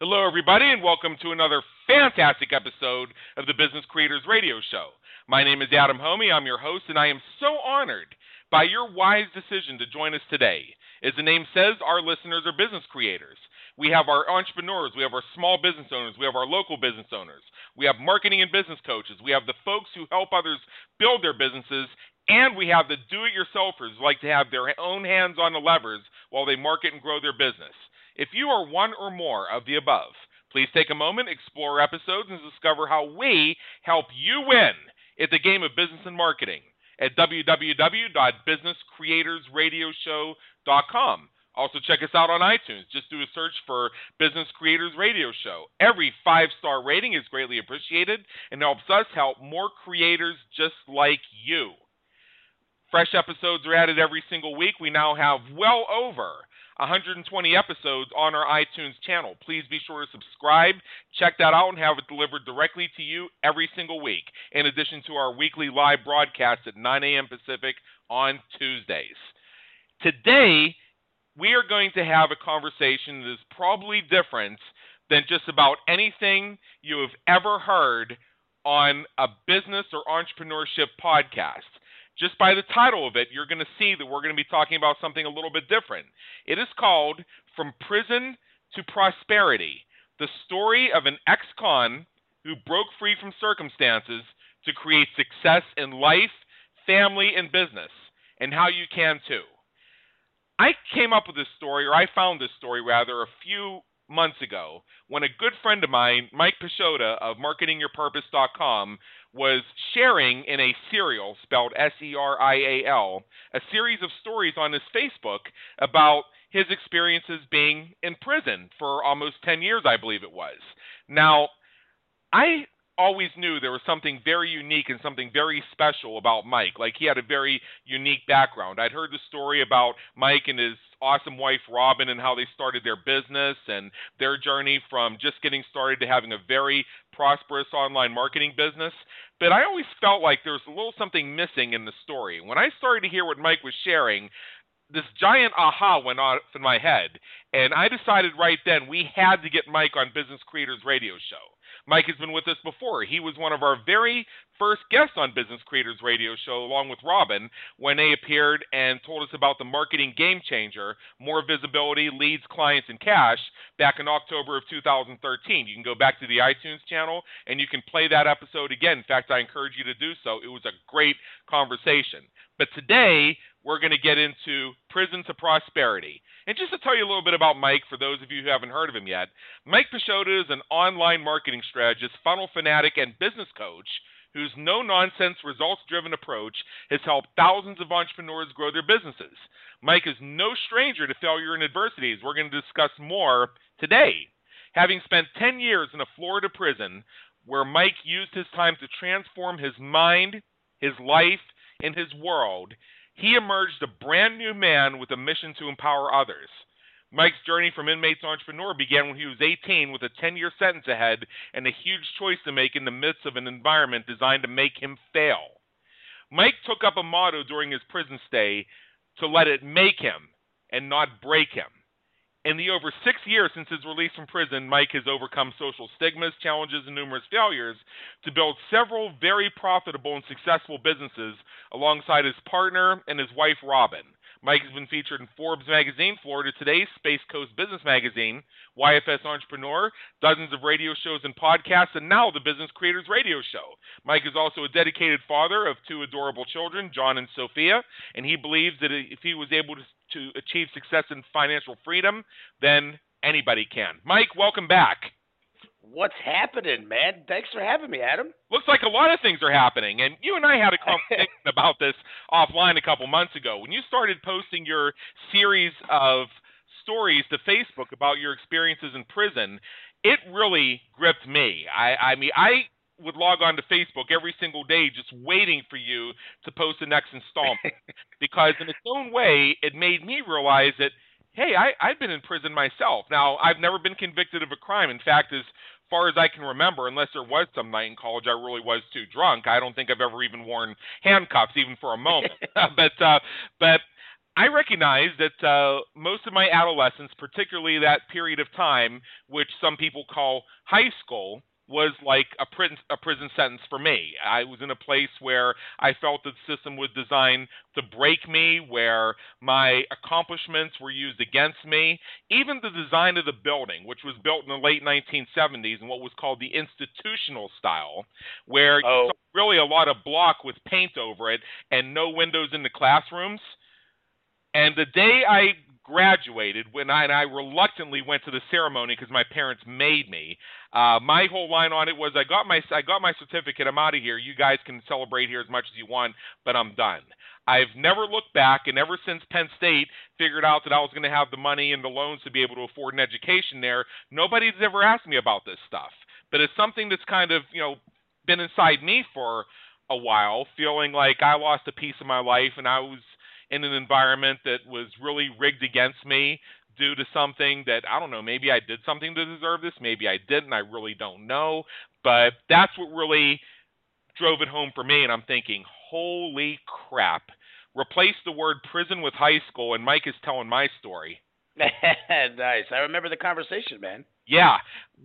Hello, everybody, and welcome to another fantastic episode of the Business Creators Radio Show. My name is Adam Hommey. I'm your host, and I am so honored by your wise decision to join us today. As the name says, our listeners are business creators. We have our entrepreneurs, we have our small business owners, we have our local business owners, we have marketing and business coaches, we have the folks who help others build their businesses, and we have the do it yourselfers who like to have their own hands on the levers while they market and grow their business. If you are one or more of the above, please take a moment, explore episodes, and discover how we help you win at the game of business and marketing at www.businesscreatorsradioshow.com. Also, check us out on iTunes. Just do a search for Business Creators Radio Show. Every five star rating is greatly appreciated and helps us help more creators just like you. Fresh episodes are added every single week. We now have well over 120 episodes on our iTunes channel. Please be sure to subscribe, check that out, and have it delivered directly to you every single week, in addition to our weekly live broadcast at 9 a.m. Pacific on Tuesdays. Today, we are going to have a conversation that is probably different than just about anything you have ever heard on a business or entrepreneurship podcast. Just by the title of it, you're going to see that we're going to be talking about something a little bit different. It is called From Prison to Prosperity The Story of an Ex Con Who Broke Free from Circumstances to Create Success in Life, Family, and Business, and How You Can Too. I came up with this story, or I found this story rather, a few months ago when a good friend of mine, Mike Pashota of MarketingYourPurpose.com, was sharing in a serial spelled S E R I A L a series of stories on his Facebook about his experiences being in prison for almost 10 years, I believe it was. Now, I always knew there was something very unique and something very special about Mike. Like he had a very unique background. I'd heard the story about Mike and his awesome wife Robin and how they started their business and their journey from just getting started to having a very prosperous online marketing business. But I always felt like there was a little something missing in the story. When I started to hear what Mike was sharing, this giant aha went off in my head, and I decided right then we had to get Mike on Business Creators Radio Show. Mike has been with us before. He was one of our very first guests on Business Creators Radio Show, along with Robin, when they appeared and told us about the marketing game changer, more visibility, leads, clients, and cash, back in October of 2013. You can go back to the iTunes channel and you can play that episode again. In fact, I encourage you to do so. It was a great conversation. But today, we're going to get into Prison to Prosperity. And just to tell you a little bit about Mike, for those of you who haven't heard of him yet, Mike Pashota is an online marketing strategist, funnel fanatic, and business coach whose no nonsense, results driven approach has helped thousands of entrepreneurs grow their businesses. Mike is no stranger to failure and adversities. We're going to discuss more today. Having spent 10 years in a Florida prison where Mike used his time to transform his mind, his life, and his world, he emerged a brand new man with a mission to empower others. Mike's journey from inmate to entrepreneur began when he was 18 with a 10 year sentence ahead and a huge choice to make in the midst of an environment designed to make him fail. Mike took up a motto during his prison stay to let it make him and not break him. In the over six years since his release from prison, Mike has overcome social stigmas, challenges, and numerous failures to build several very profitable and successful businesses alongside his partner and his wife, Robin. Mike has been featured in Forbes magazine, Florida Today, Space Coast Business Magazine, YFS Entrepreneur, dozens of radio shows and podcasts, and now the Business Creators Radio Show. Mike is also a dedicated father of two adorable children, John and Sophia, and he believes that if he was able to, to achieve success in financial freedom, then anybody can. Mike, welcome back. What's happening, man? Thanks for having me, Adam. Looks like a lot of things are happening, and you and I had a conversation about this offline a couple months ago when you started posting your series of stories to Facebook about your experiences in prison. It really gripped me. I, I mean, I would log on to Facebook every single day just waiting for you to post the next installment because, in its own way, it made me realize that hey, I, I've been in prison myself. Now, I've never been convicted of a crime. In fact, as far as I can remember, unless there was some night in college I really was too drunk, I don't think I've ever even worn handcuffs, even for a moment. but uh, but I recognize that uh, most of my adolescence, particularly that period of time, which some people call high school, was like a prison a prison sentence for me. I was in a place where I felt that the system was designed to break me, where my accomplishments were used against me. Even the design of the building, which was built in the late 1970s in what was called the institutional style, where oh. really a lot of block with paint over it and no windows in the classrooms. And the day I graduated, when I, and I reluctantly went to the ceremony because my parents made me, uh, my whole line on it was, I got my I got my certificate. I'm out of here. You guys can celebrate here as much as you want, but I'm done. I've never looked back, and ever since Penn State figured out that I was going to have the money and the loans to be able to afford an education there, nobody's ever asked me about this stuff. But it's something that's kind of you know been inside me for a while, feeling like I lost a piece of my life and I was in an environment that was really rigged against me due to something that I don't know, maybe I did something to deserve this, maybe I didn't, I really don't know. But that's what really drove it home for me and I'm thinking, holy crap. Replace the word prison with high school and Mike is telling my story. nice. I remember the conversation, man. Yeah.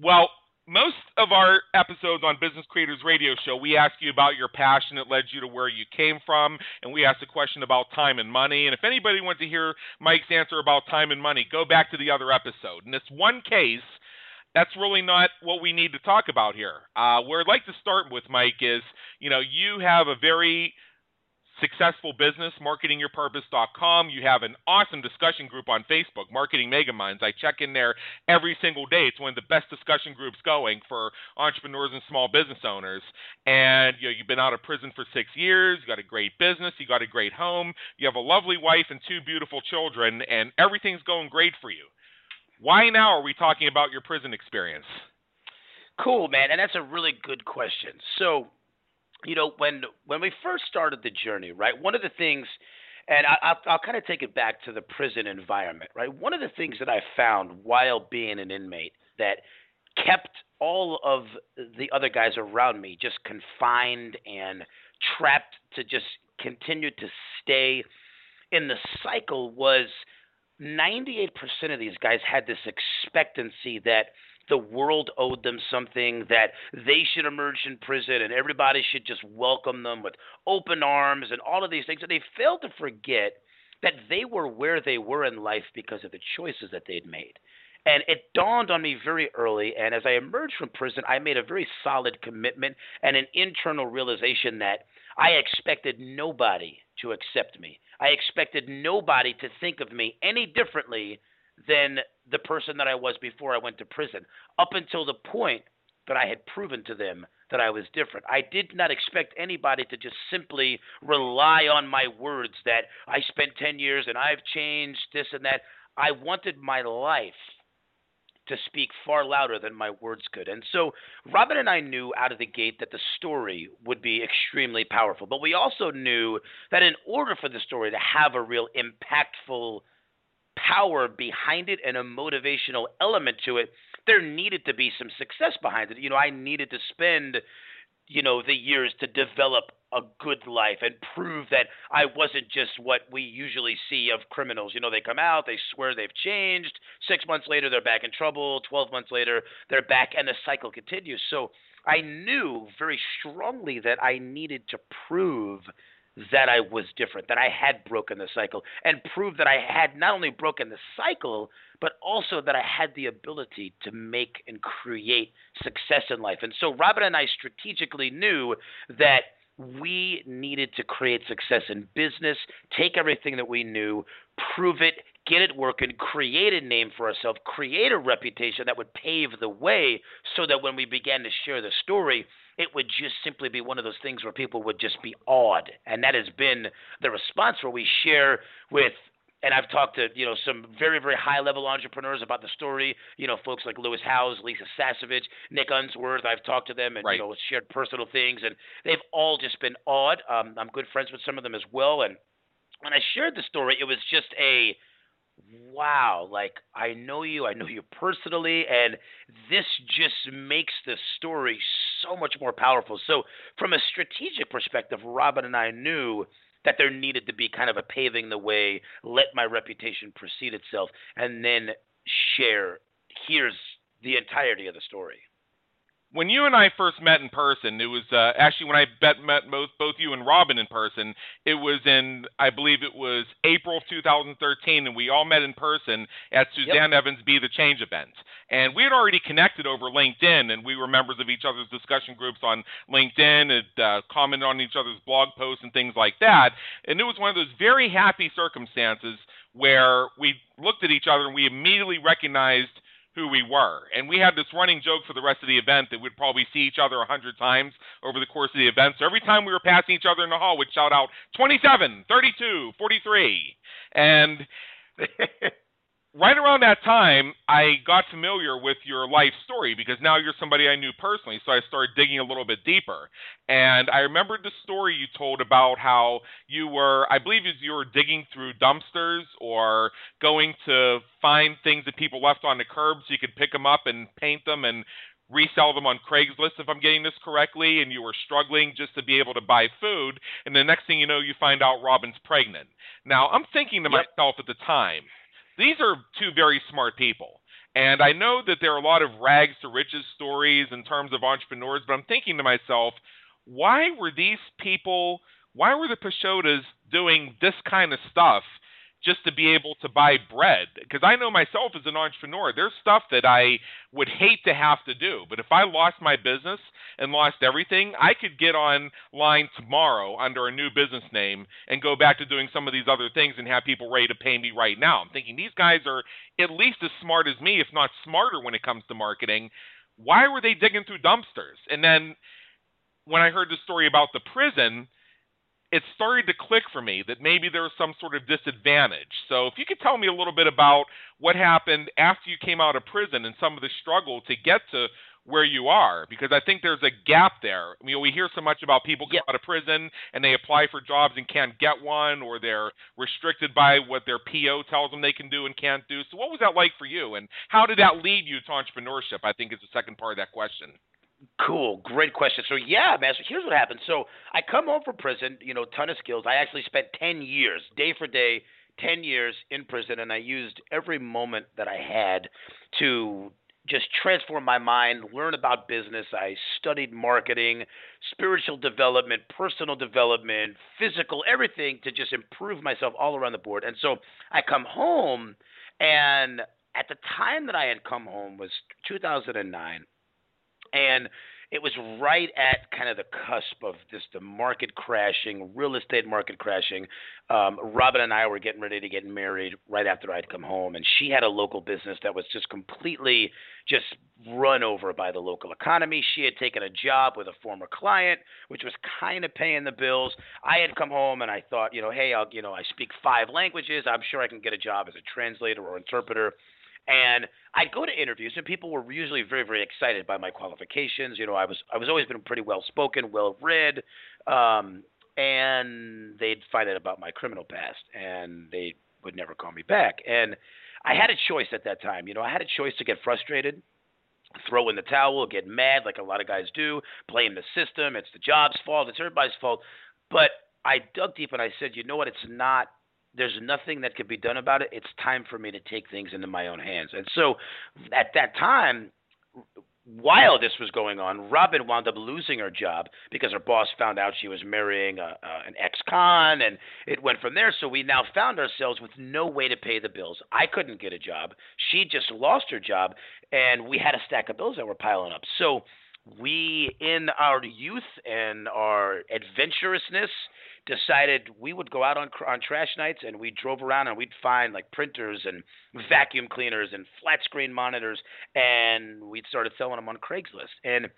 Well, most of our episodes on Business Creators Radio Show, we ask you about your passion that led you to where you came from, and we ask a question about time and money. And if anybody wants to hear Mike's answer about time and money, go back to the other episode. In this one case, that's really not what we need to talk about here. Uh, where I'd like to start with, Mike, is you know you have a very successful business, marketingyourpurpose.com. You have an awesome discussion group on Facebook, Marketing Megaminds. I check in there every single day. It's one of the best discussion groups going for entrepreneurs and small business owners. And you know, you've been out of prison for six years. You got a great business. You got a great home. You have a lovely wife and two beautiful children, and everything's going great for you. Why now are we talking about your prison experience? Cool, man, and that's a really good question. So, you know, when when we first started the journey, right? One of the things, and I, I'll, I'll kind of take it back to the prison environment, right? One of the things that I found while being an inmate that kept all of the other guys around me just confined and trapped to just continue to stay in the cycle was 98% of these guys had this expectancy that the world owed them something, that they should emerge in prison and everybody should just welcome them with open arms and all of these things. And they failed to forget that they were where they were in life because of the choices that they'd made. And it dawned on me very early. And as I emerged from prison, I made a very solid commitment and an internal realization that I expected nobody to accept me. I expected nobody to think of me any differently than the person that I was before I went to prison, up until the point that I had proven to them that I was different. I did not expect anybody to just simply rely on my words that I spent 10 years and I've changed this and that. I wanted my life to speak far louder than my words could. And so Robin and I knew out of the gate that the story would be extremely powerful. But we also knew that in order for the story to have a real impactful power behind it and a motivational element to it, there needed to be some success behind it. You know, I needed to spend, you know, the years to develop a good life and prove that I wasn't just what we usually see of criminals. You know, they come out, they swear they've changed. Six months later, they're back in trouble. Twelve months later, they're back, and the cycle continues. So I knew very strongly that I needed to prove that I was different, that I had broken the cycle, and prove that I had not only broken the cycle, but also that I had the ability to make and create success in life. And so Robin and I strategically knew that we needed to create success in business, take everything that we knew, prove it, get it working, create a name for ourselves, create a reputation that would pave the way so that when we began to share the story, it would just simply be one of those things where people would just be awed. And that has been the response where we share with and I've talked to you know some very very high level entrepreneurs about the story. You know, folks like Lewis Howes, Lisa Sasevich, Nick Unsworth. I've talked to them and right. you know shared personal things, and they've all just been awed. Um, I'm good friends with some of them as well, and when I shared the story, it was just a wow, like I know you, I know you personally, and this just makes the story so much more powerful. So, from a strategic perspective, Robin and I knew that there needed to be kind of a paving the way, let my reputation precede itself, and then share. Here's the entirety of the story when you and I first met in person, it was uh, actually when I bet, met both both you and Robin in person. It was in, I believe it was April of 2013, and we all met in person at Suzanne yep. Evans Be the Change event. And we had already connected over LinkedIn, and we were members of each other's discussion groups on LinkedIn and uh, commented on each other's blog posts and things like that. And it was one of those very happy circumstances where we looked at each other and we immediately recognized who we were. And we had this running joke for the rest of the event that we'd probably see each other a hundred times over the course of the event. So every time we were passing each other in the hall, we'd shout out 27, 32, 43. And right around that time, I got familiar with your life story because now you're somebody I knew personally. So I started digging a little bit deeper. And I remembered the story you told about how you were, I believe you were digging through dumpsters or going to find things that people left on the curb so you could pick them up and paint them and resell them on Craigslist if I'm getting this correctly and you were struggling just to be able to buy food and the next thing you know you find out Robin's pregnant. Now, I'm thinking to yep. myself at the time, these are two very smart people. And I know that there are a lot of rags to riches stories in terms of entrepreneurs, but I'm thinking to myself, why were these people, why were the Pisciotas doing this kind of stuff just to be able to buy bread. Because I know myself as an entrepreneur, there's stuff that I would hate to have to do. But if I lost my business and lost everything, I could get online tomorrow under a new business name and go back to doing some of these other things and have people ready to pay me right now. I'm thinking these guys are at least as smart as me, if not smarter when it comes to marketing. Why were they digging through dumpsters? And then when I heard the story about the prison, it started to click for me that maybe there was some sort of disadvantage. So if you could tell me a little bit about what happened after you came out of prison and some of the struggle to get to where you are, because I think there's a gap there. I mean, we hear so much about people come yep. out of prison and they apply for jobs and can't get one, or they're restricted by what their PO tells them they can do and can't do. So what was that like for you, and how did that lead you to entrepreneurship? I think is the second part of that question. Cool, great question. So yeah. So here's what happened. So I come home from prison, you know, ton of skills. I actually spent ten years, day for day, ten years in prison, and I used every moment that I had to just transform my mind, learn about business. I studied marketing, spiritual development, personal development, physical, everything to just improve myself all around the board. And so I come home, and at the time that I had come home was 2009 and it was right at kind of the cusp of this the market crashing, real estate market crashing. Um, Robin and I were getting ready to get married right after I'd come home, and she had a local business that was just completely just run over by the local economy. She had taken a job with a former client, which was kind of paying the bills. I had come home and I thought, you know, hey, I'll, you know, I speak five languages. I'm sure I can get a job as a translator or interpreter. And I'd go to interviews, and people were usually very, very excited by my qualifications. You know, I was I was always been pretty well spoken, well read, um, and they'd find out about my criminal past, and they would never call me back. And I had a choice at that time. You know, I had a choice to get frustrated, throw in the towel, get mad like a lot of guys do, blame the system. It's the job's fault. It's everybody's fault. But I dug deep and I said, you know what? It's not there's nothing that could be done about it. It's time for me to take things into my own hands. And so at that time, while this was going on, Robin wound up losing her job because her boss found out she was marrying a, a, an ex-con, and it went from there. So we now found ourselves with no way to pay the bills. I couldn't get a job. She just lost her job, and we had a stack of bills that were piling up. So we, in our youth and our adventurousness, decided we would go out on on trash nights and we drove around and we'd find like printers and vacuum cleaners and flat screen monitors and we'd started selling them on Craigslist. And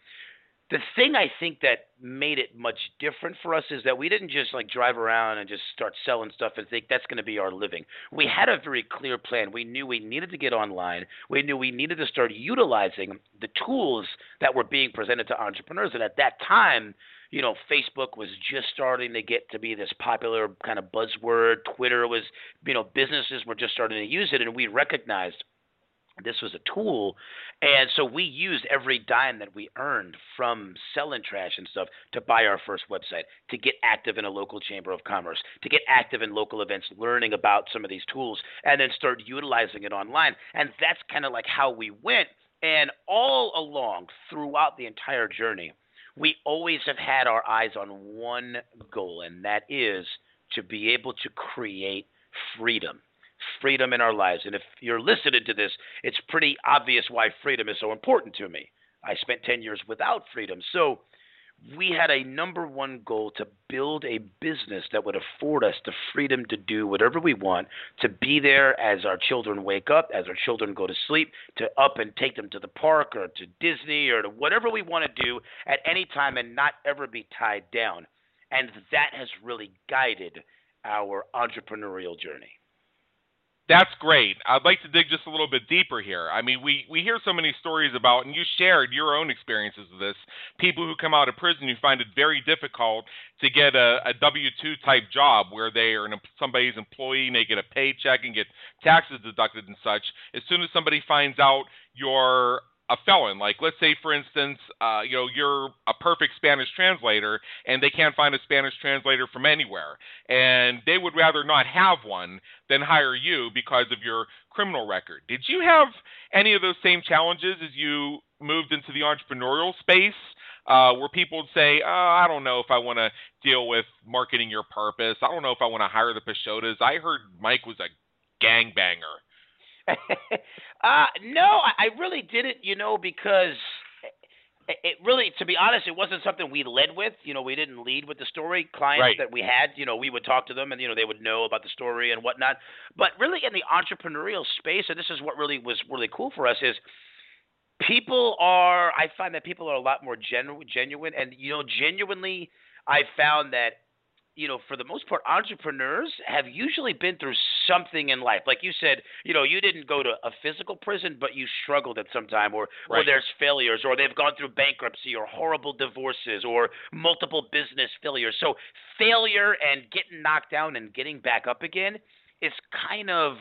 the thing I think that made it much different for us is that we didn't just like drive around and just start selling stuff and think that's going to be our living. We had a very clear plan. We knew we needed to get online. We knew we needed to start utilizing the tools that were being presented to entrepreneurs. And at that time, you know, Facebook was just starting to get to be this popular kind of buzzword. Twitter was, you know, businesses were just starting to use it, and we recognized this was a tool. And so we used every dime that we earned from selling trash and stuff to buy our first website to get active in a local chamber of commerce to get active in local events learning about some of these tools and then start utilizing it online. And that's kind of like how we went. And all along throughout the entire journey we always have had our eyes on one goal and that is to be able to create freedom freedom in our lives. And if you're listening to this, it's pretty obvious why freedom is so important to me. I spent 10 years without freedom. So we had a number one goal to build a business that would afford us the freedom to do whatever we want, to be there as our children wake up, as our children go to sleep, to up and take them to the park or to Disney or to whatever we want to do at any time and not ever be tied down. And that has really guided our entrepreneurial journey. That's great. I'd like to dig just a little bit deeper here. I mean, we, we hear so many stories about, and you shared your own experiences with this. People who come out of prison who find it very difficult to get a, a W 2 type job where they are an, somebody's employee and they get a paycheck and get taxes deducted and such. As soon as somebody finds out you're a felon. Like, let's say, for instance, uh, you know, you're a perfect Spanish translator, and they can't find a Spanish translator from anywhere, and they would rather not have one than hire you because of your criminal record. Did you have any of those same challenges as you moved into the entrepreneurial space? Uh, where people would say, oh, I don't know if I want to deal with marketing your purpose. I don't know if I want to hire the Peixotas. I heard Mike was a gangbanger. uh, no, I really didn't, you know, because it really, to be honest, it wasn't something we led with. You know, we didn't lead with the story. Clients right. that we had, you know, we would talk to them, and you know, they would know about the story and whatnot. But really, in the entrepreneurial space, and this is what really was really cool for us is people are. I find that people are a lot more genu- genuine, and you know, genuinely, I found that you know, for the most part, entrepreneurs have usually been through something in life. Like you said, you know, you didn't go to a physical prison, but you struggled at some time, or right. or there's failures, or they've gone through bankruptcy, or horrible divorces, or multiple business failures. So failure and getting knocked down and getting back up again is kind of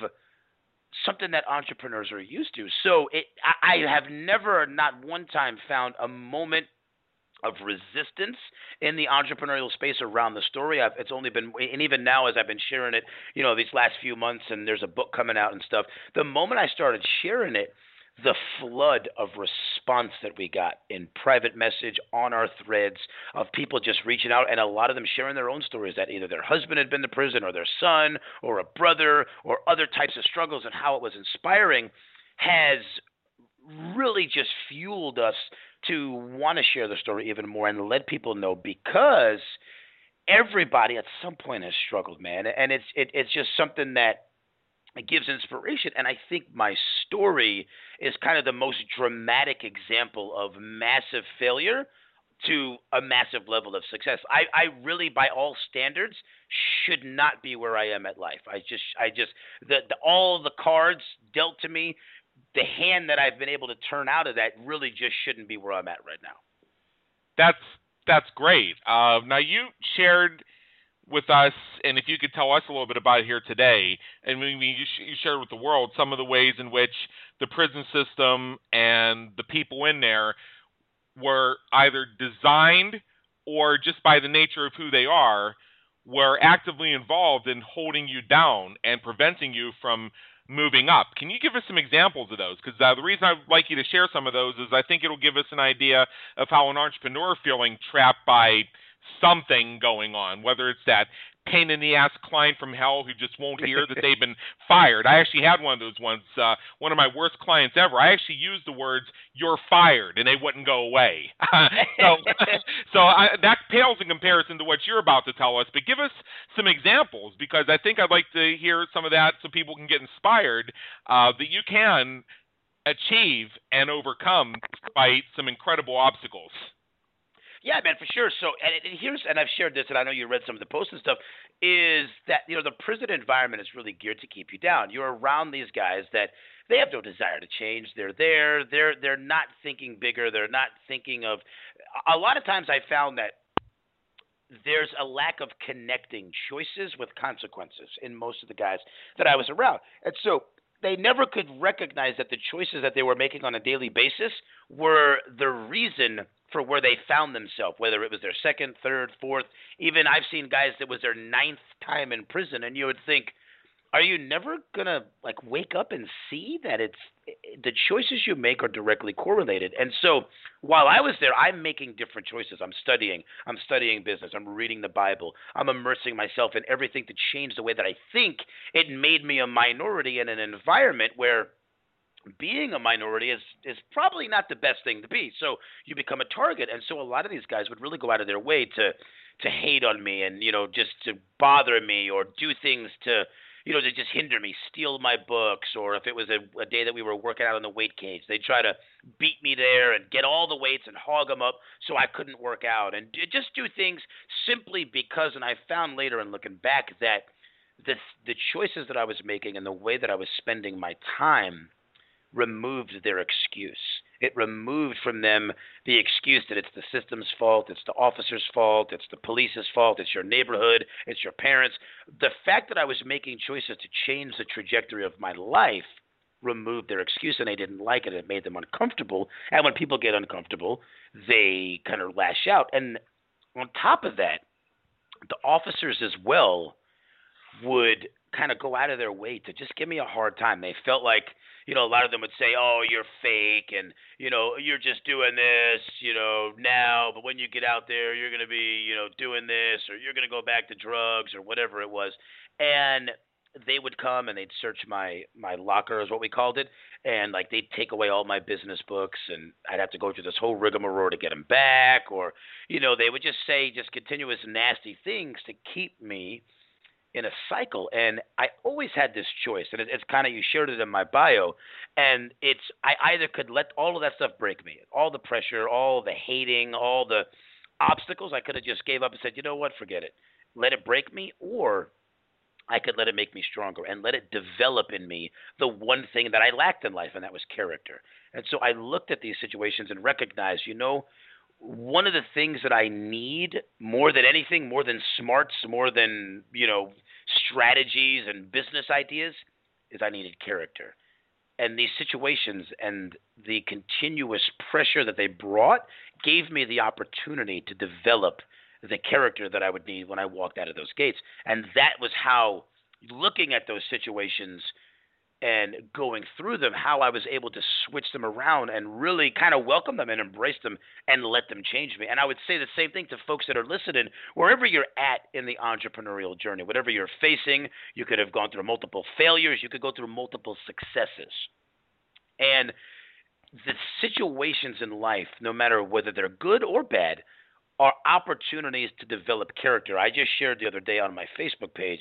something that entrepreneurs are used to. So it, I, I have never, not one time, found a moment of resistance in the entrepreneurial space around the story. I've, it's only been, and even now as I've been sharing it, you know, these last few months, and there's a book coming out and stuff. The moment I started sharing it, the flood of response that we got in private message on our threads of people just reaching out and a lot of them sharing their own stories that either their husband had been to prison or their son or a brother or other types of struggles and how it was inspiring has really just fueled us to want to share the story even more and let people know because everybody at some point has struggled, man, and it's it, it's just something that gives inspiration. And I think my story is kind of the most dramatic example of massive failure to a massive level of success. I, I really, by all standards, should not be where I am at life. I just, I just, the, the all the cards dealt to me the hand that I've been able to turn out of that really just shouldn't be where I'm at right now. That's that's great. Uh, now you shared with us, and if you could tell us a little bit about it here today, and maybe you, sh- you shared with the world some of the ways in which the prison system and the people in there were either designed or just by the nature of who they are were actively involved in holding you down and preventing you from moving up. Can you give us some examples of those? Because uh, the reason I'd like you to share some of those is I think it'll give us an idea of how an entrepreneur feeling trapped by something going on, whether it's that pain in the ass client from hell who just won't hear that they've been fired. I actually had one of those ones. Uh, one of my worst clients ever. I actually used the words "you're fired" and they wouldn't go away. so, so I, that pales in comparison to what you're about to tell us. But give us some examples because I think I'd like to hear some of that so people can get inspired uh, that you can achieve and overcome despite some incredible obstacles. Yeah, man, for sure. So, and, and here's, and I've shared this, and I know you read some of the posts and stuff. Is that you know the prison environment is really geared to keep you down. You're around these guys that they have no desire to change. They're there. They're they're not thinking bigger. They're not thinking of. A lot of times, I found that there's a lack of connecting choices with consequences in most of the guys that I was around, and so they never could recognize that the choices that they were making on a daily basis were the reason for where they found themselves, whether it was their second, third, fourth. Even I've seen guys that was their ninth time in prison, and you would think, are you never gonna like wake up and see that it's the choices you make are directly correlated? And so while i was there i'm making different choices. I'm studying. I'm studying business. I'm reading the bible. I'm immersing myself in everything to change the way that i think. It made me a minority in an environment where being a minority is is probably not the best thing to be so you become a target and so a lot of these guys would really go out of their way to to hate on me and you know just to bother me or do things to you know, to just hinder me, steal my books, or if it was a, a day that we were working out on the weight cage, they'd try to beat me there and get all the weights and hog them up so I couldn't work out, and just do things simply because. And I found later in looking back that the the choices that I was making and the way that I was spending my time removed their excuse. It removed from them the excuse that it's the system's fault, it's the officer's fault, it's the police's fault, it's your neighborhood, it's your parents. The fact that I was making choices to change the trajectory of my life removed their excuse and they didn't like it. It made them uncomfortable. And when people get uncomfortable, they kind of lash out. And on top of that, the officers as well would kind of go out of their way to just give me a hard time. They felt like you know, a lot of them would say, "Oh, you're fake," and you know, you're just doing this, you know, now, but when you get out there, you're going to be, you know, doing this, or you're going to go back to drugs, or whatever it was, and they would come and they'd search my my locker is what we called it and like they'd take away all my business books and i'd have to go through this whole rigmarole to get them back or you know they would just say just continuous nasty things to keep me in a cycle and i always had this choice and it, it's kind of you shared it in my bio and it's i either could let all of that stuff break me all the pressure all the hating all the obstacles i could have just gave up and said you know what forget it let it break me or I could let it make me stronger and let it develop in me the one thing that I lacked in life, and that was character. And so I looked at these situations and recognized, you know, one of the things that I need more than anything, more than smarts, more than, you know, strategies and business ideas, is I needed character. And these situations and the continuous pressure that they brought gave me the opportunity to develop the character that I would need when I walked out of those gates. And that was how looking at those situations and going through them, how I was able to switch them around and really kind of welcome them and embrace them and let them change me. And I would say the same thing to folks that are listening, wherever you're at in the entrepreneurial journey, whatever you're facing, you could have gone through multiple failures, you could go through multiple successes. And the situations in life, no matter whether they're good or bad, are opportunities to develop character. I just shared the other day on my Facebook page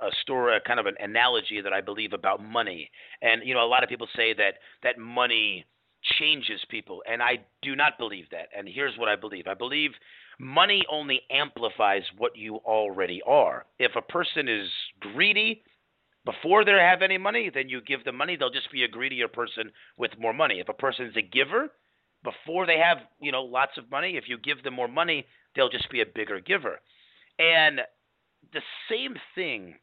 a story, a kind of an analogy that I believe about money. And you know, a lot of people say that that money changes people, and I do not believe that. And here's what I believe: I believe money only amplifies what you already are. If a person is greedy before they have any money, then you give them money, they'll just be a greedier person with more money. If a person is a giver, before they have, you know, lots of money, if you give them more money, they'll just be a bigger giver. And the same thing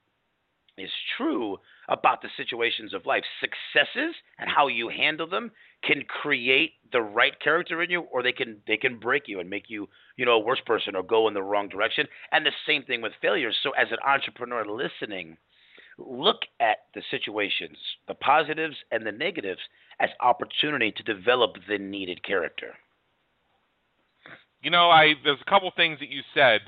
is true about the situations of life. Successes and how you handle them can create the right character in you or they can they can break you and make you, you know, a worse person or go in the wrong direction. And the same thing with failures. So as an entrepreneur listening, look at the situations, the positives and the negatives as opportunity to develop the needed character. You know, I there's a couple things that you said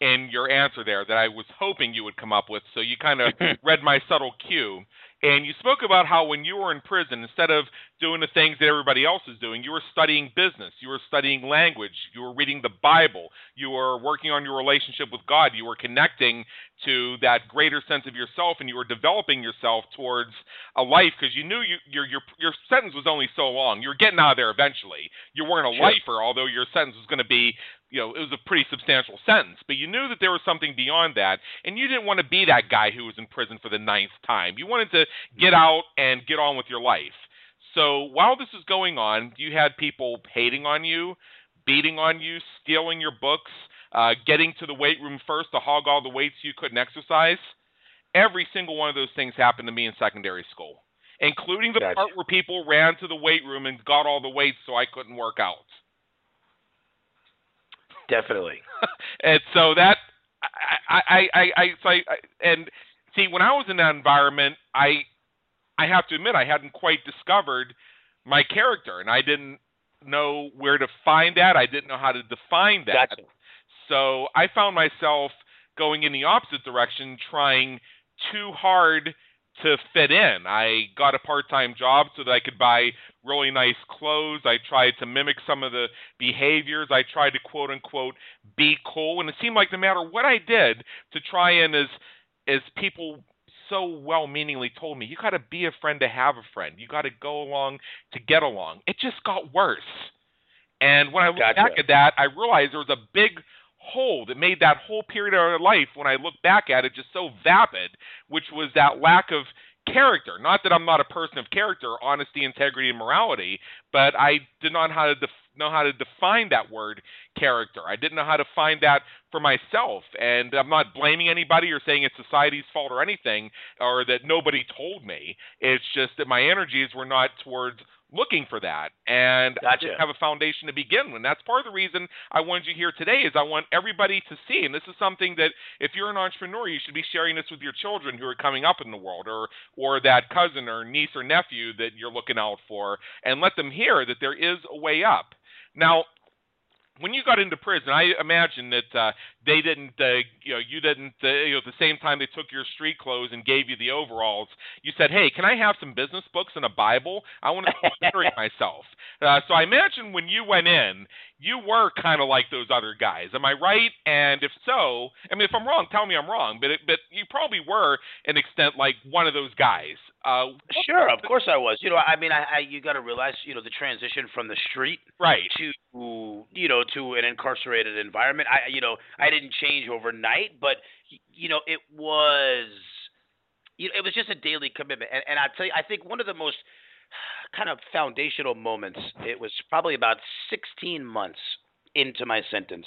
in your answer there that I was hoping you would come up with. So you kind of read my subtle cue. And you spoke about how when you were in prison, instead of doing the things that everybody else is doing, you were studying business, you were studying language, you were reading the Bible, you were working on your relationship with God, you were connecting to that greater sense of yourself, and you were developing yourself towards a life because you knew you, your your your sentence was only so long. You were getting out of there eventually. You weren't a sure. lifer, although your sentence was going to be you know, it was a pretty substantial sentence, but you knew that there was something beyond that, and you didn't want to be that guy who was in prison for the ninth time. You wanted to get out and get on with your life. So while this was going on, you had people hating on you, beating on you, stealing your books, uh, getting to the weight room first to hog all the weights you couldn't exercise. Every single one of those things happened to me in secondary school. including the Gotcha. part where people ran to the weight room and got all the weights so I couldn't work out. Definitely. and so that I I I, I so I, I and see when I was in that environment, I I have to admit I hadn't quite discovered my character, and I didn't know where to find that. I didn't know how to define that. Gotcha. So I found myself going in the opposite direction, trying too hard to fit in. I got a part time job so that I could buy really nice clothes. I tried to mimic some of the behaviors. I tried to quote unquote be cool. And it seemed like no matter what I did to try and as as people so well meaningly told me, you gotta be a friend to have a friend. You gotta go along to get along. It just got worse. And when I look Gotcha. back at that, I realized there was a big hole that made that whole period of our life, when I look back at it, just so vapid, which was that lack of character. Not that I'm not a person of character, honesty, integrity, and morality, but I did not know how to def- know how to define that word character. I didn't know how to find that for myself, and I'm not blaming anybody or saying it's society's fault or anything, or that nobody told me. It's just that my energies were not towards looking for that and I Gotcha. didn't have a foundation to begin with. And that's part of the reason I wanted you here today is I want everybody to see and this is something that if you're an entrepreneur you should be sharing this with your children who are coming up in the world or or that cousin or niece or nephew that you're looking out for and let them hear that there is a way up. Now when you got into prison, I imagine that uh, they didn't, uh, you know, you didn't, uh, you know, at the same time they took your street clothes and gave you the overalls, you said, "Hey, can I have some business books and a Bible? I want to bettering myself." Uh, so I imagine when you went in, you were kind of like those other guys. Am I right? And if so, I mean, if I'm wrong, tell me I'm wrong. But it, but you probably were, an extent, like one of those guys. Uh, Sure, of course I was. You know, I mean, I, I you got to realize, you know, the transition from the street right. to you know to an incarcerated environment. I you know I didn't change overnight, but you know it was you know, it was just a daily commitment. And, and I tell you, I think one of the most kind of foundational moments. It was probably about 16 months into my sentence.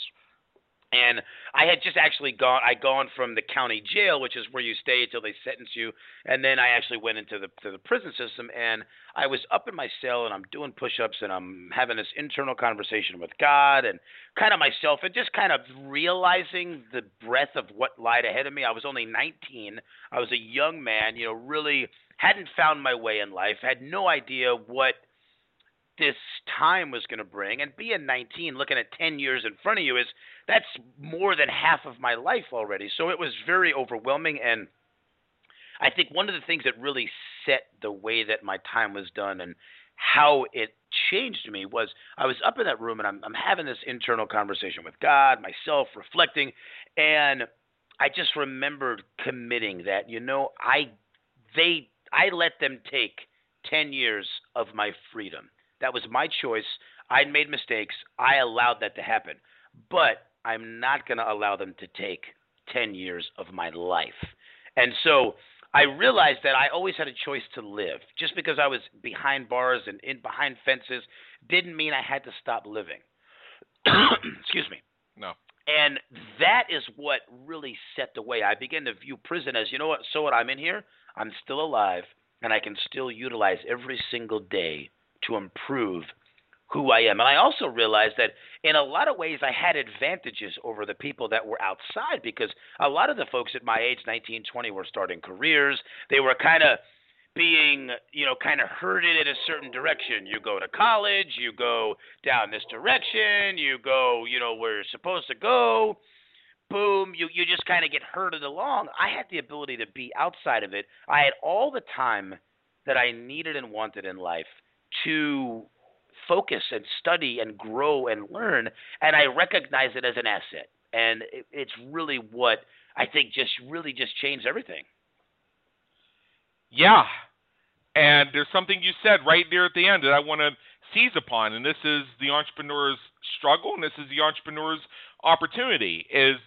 And I had just actually gone. I gone from the county jail, which is where you stay until they sentence you, and then I actually went into the to the prison system. And I was up in my cell, and I'm doing push-ups, and I'm having this internal conversation with God, and kind of myself, and just kind of realizing the breadth of what lied ahead of me. I was only 19. I was a young man, you know, really hadn't found my way in life, had no idea what this time was going to bring. And being 19, looking at 10 years in front of you is that's more than half of my life already. So it was very overwhelming. And I think one of the things that really set the way that my time was done and how it changed me was I was up in that room and I'm, I'm having this internal conversation with God, myself, reflecting, and I just remembered committing that you know I they I let them take 10 years of my freedom. That was my choice. I'd made mistakes. I allowed that to happen. But I'm not going to allow them to take 10 years of my life. And so I realized that I always had a choice to live. Just because I was behind bars and in behind fences didn't mean I had to stop living. Excuse me. No. And that is what really set the way. I began to view prison as, you know what, so what, I'm in here, I'm still alive, and I can still utilize every single day to improve who I am. And I also realized that in a lot of ways I had advantages over the people that were outside because a lot of the folks at my age, 19, 20, were starting careers. They were kind of being, you know, kind of herded in a certain direction. You go to college, you go down this direction, you go, you know, where you're supposed to go. Boom, you you just kind of get herded along. I had the ability to be outside of it. I had all the time that I needed and wanted in life to focus and study and grow and learn, and I recognize it as an asset. And it, it's really what I think just really just changed everything. Yeah. And there's something you said right there at the end that I want to seize upon, and this is the entrepreneur's struggle, and this is the entrepreneur's opportunity. Is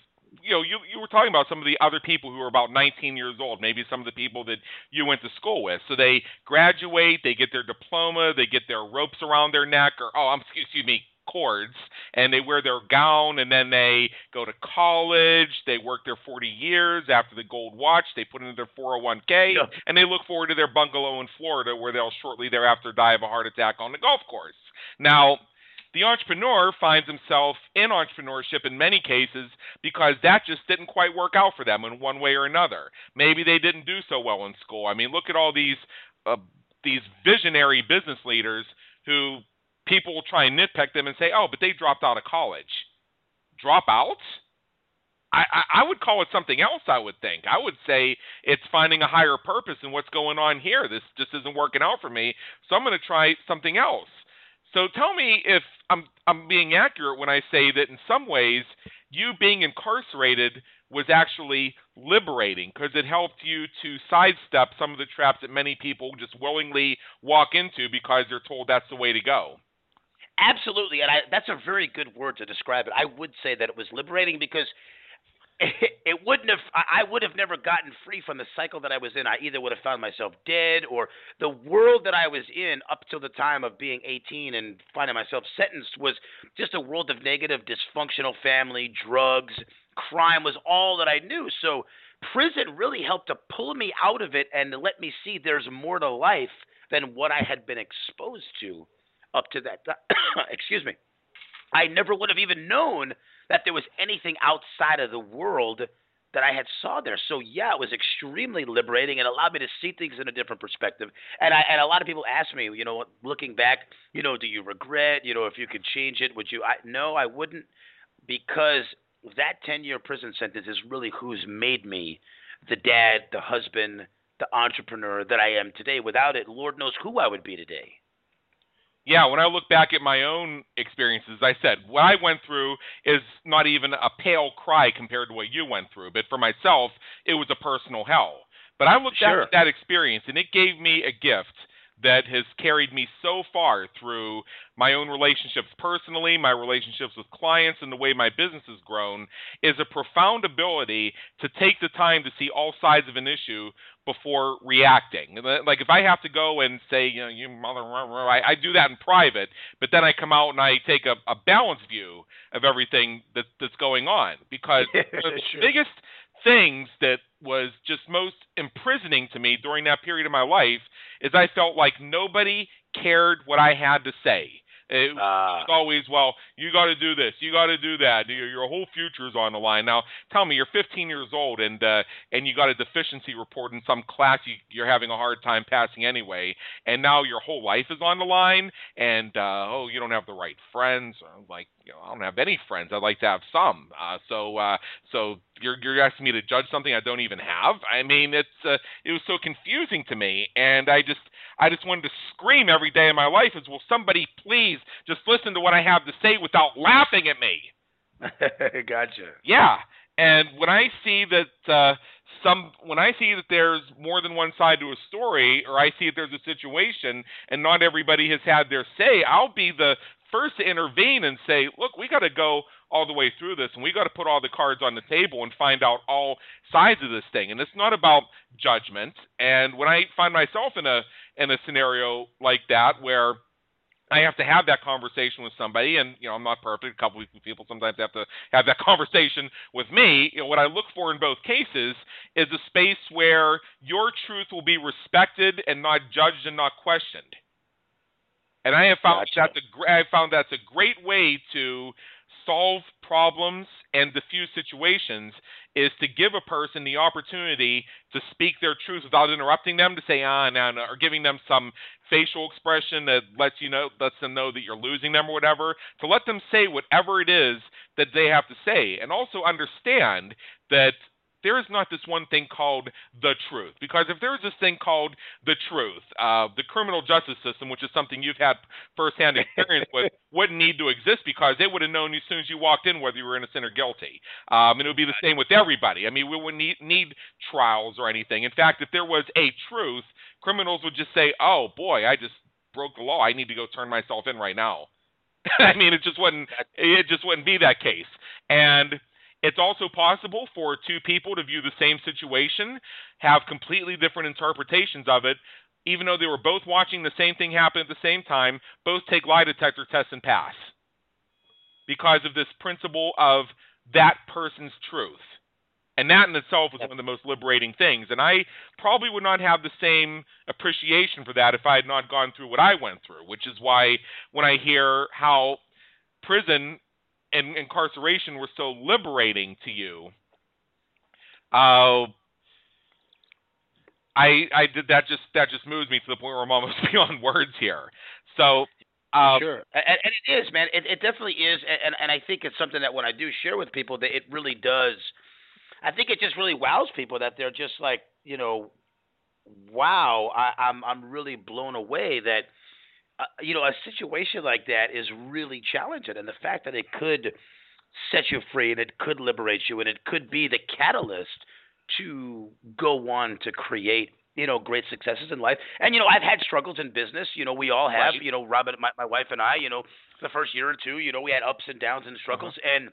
you know, you you were talking about some of the other people who are about 19 years old, maybe some of the people that you went to school with. So they graduate, they get their diploma, they get their ropes around their neck, or oh, I'm excuse me, cords and they wear their gown and then they go to college, they work their 40 years after the gold watch, they put into their 401k, Yeah. and they look forward to their bungalow in Florida where they'll shortly thereafter die of a heart attack on the golf course. Now, the entrepreneur finds himself in entrepreneurship in many cases because that just didn't quite work out for them in one way or another. Maybe they didn't do so well in school. I mean, look at all these uh, these visionary business leaders who people will try and nitpick them and say, "Oh, but they dropped out of college." Drop out? I, I, I would call it something else. I would think. I would say it's finding a higher purpose in what's going on here. This just isn't working out for me, so I'm going to try something else. So tell me if I'm I'm being accurate when I say that in some ways you being incarcerated was actually liberating because it helped you to sidestep some of the traps that many people just willingly walk into because they're told that's the way to go. Absolutely, and I, that's a very good word to describe it. I would say that it was liberating because it, it wouldn't have. I I would have never gotten free from the cycle that I was in. I either would have found myself dead, or the world that I was in up till the time of being 18 and finding myself sentenced was just a world of negative, dysfunctional family, drugs, crime was all that I knew. So prison really helped to pull me out of it and let me see there's more to life than what I had been exposed to up to that time. Excuse me. I never would have even known that there was anything outside of the world that I had saw there. So yeah, it was extremely liberating and allowed me to see things in a different perspective. And I and a lot of people ask me, you know, looking back, you know, do you regret, you know, if you could change it, would you? I no, I wouldn't because that 10-year prison sentence is really who's made me the dad, the husband, the entrepreneur that I am today. Without it, Lord knows who I would be today. Yeah, when I look back at my own experiences, I said what I went through is not even a pale cry compared to what you went through. But for myself, it was a personal hell. But I looked Sure. back at that experience, and it gave me a gift that has carried me so far through my own relationships personally, my relationships with clients, and the way my business has grown is a profound ability to take the time to see all sides of an issue before reacting. Uh, Like if I have to go and say, you know, you mother, I, I do that in private, but then I come out and I take a, a balanced view of everything that, that's going on because the Sure. biggest things that was just most imprisoning to me during that period of my life is I felt like nobody cared what I had to say. It Ah. was always, well, you got to do this, you got to do that. Your, your whole future's on the line. Now, tell me, you're 15 years old and uh, and you got a deficiency report in some class you, you're having a hard time passing anyway, and now your whole life is on the line. And uh, oh, you don't have the right friends. Like, you know, I don't have any friends. I'd like to have some. Uh, so uh, so you're you're asking me to judge something I don't even have. I mean, it's uh, it was so confusing to me, and I just I just wanted to scream every day of my life as will somebody please just listen to what I have to say without laughing at me. gotcha. Yeah, and when I see that uh, some when I see that there's more than one side to a story, or I see that there's a situation and not everybody has had their say, I'll be the first to intervene and say, look, we got to go all the way through this, and we got to put all the cards on the table and find out all sides of this thing. And it's not about judgment. And when I find myself in a in a scenario like that where I have to have that conversation with somebody, and you know I'm not perfect. A couple of people sometimes have to have that conversation with me. You know, what I look for in both cases is a space where your truth will be respected and not judged and not questioned. And I have found Gotcha. that's a I have found that's a great way to solve problems and diffuse situations is to give a person the opportunity to speak their truth without interrupting them to say ah no no or giving them some facial expression that lets you know lets them know that you're losing them or whatever to let them say whatever it is that they have to say. And also understand that there is not this one thing called the truth. Because if there is this thing called the truth, uh, the criminal justice system, which is something you've had firsthand experience with, wouldn't need to exist because they would have known as soon as you walked in whether you were innocent or guilty. Um, and it would be the same with everybody. I mean, we wouldn't need, need trials or anything. In fact, if there was a truth, criminals would just say, "Oh boy, I just broke the law. I need to go turn myself in right now." I mean, it just wouldn't. It just wouldn't be that case. And it's also possible for two people to view the same situation, have completely different interpretations of it, even though they were both watching the same thing happen at the same time, both take lie detector tests and pass. because of this principle of that person's truth. And that in itself was one of the most liberating things. And I probably would not have the same appreciation for that if I had not gone through what I went through, which is why when I hear how prison and incarceration were so liberating to you, uh, I I did that just that just moves me to the point where I'm almost beyond words here. So um, sure, and, and, it is, man. It, it definitely is, and and I think it's something that when I do share with people, that it really does. I think it just really wows people that they're just like, you know, wow, I, I'm I'm really blown away that. Uh, you know, a situation like that is really challenging, and the fact that it could set you free and it could liberate you and it could be the catalyst to go on to create you know great successes in life and you know i've had struggles in business you know we all have right. you know robin my, my wife and i you know the first year or two you know we had ups and downs and struggles uh-huh. and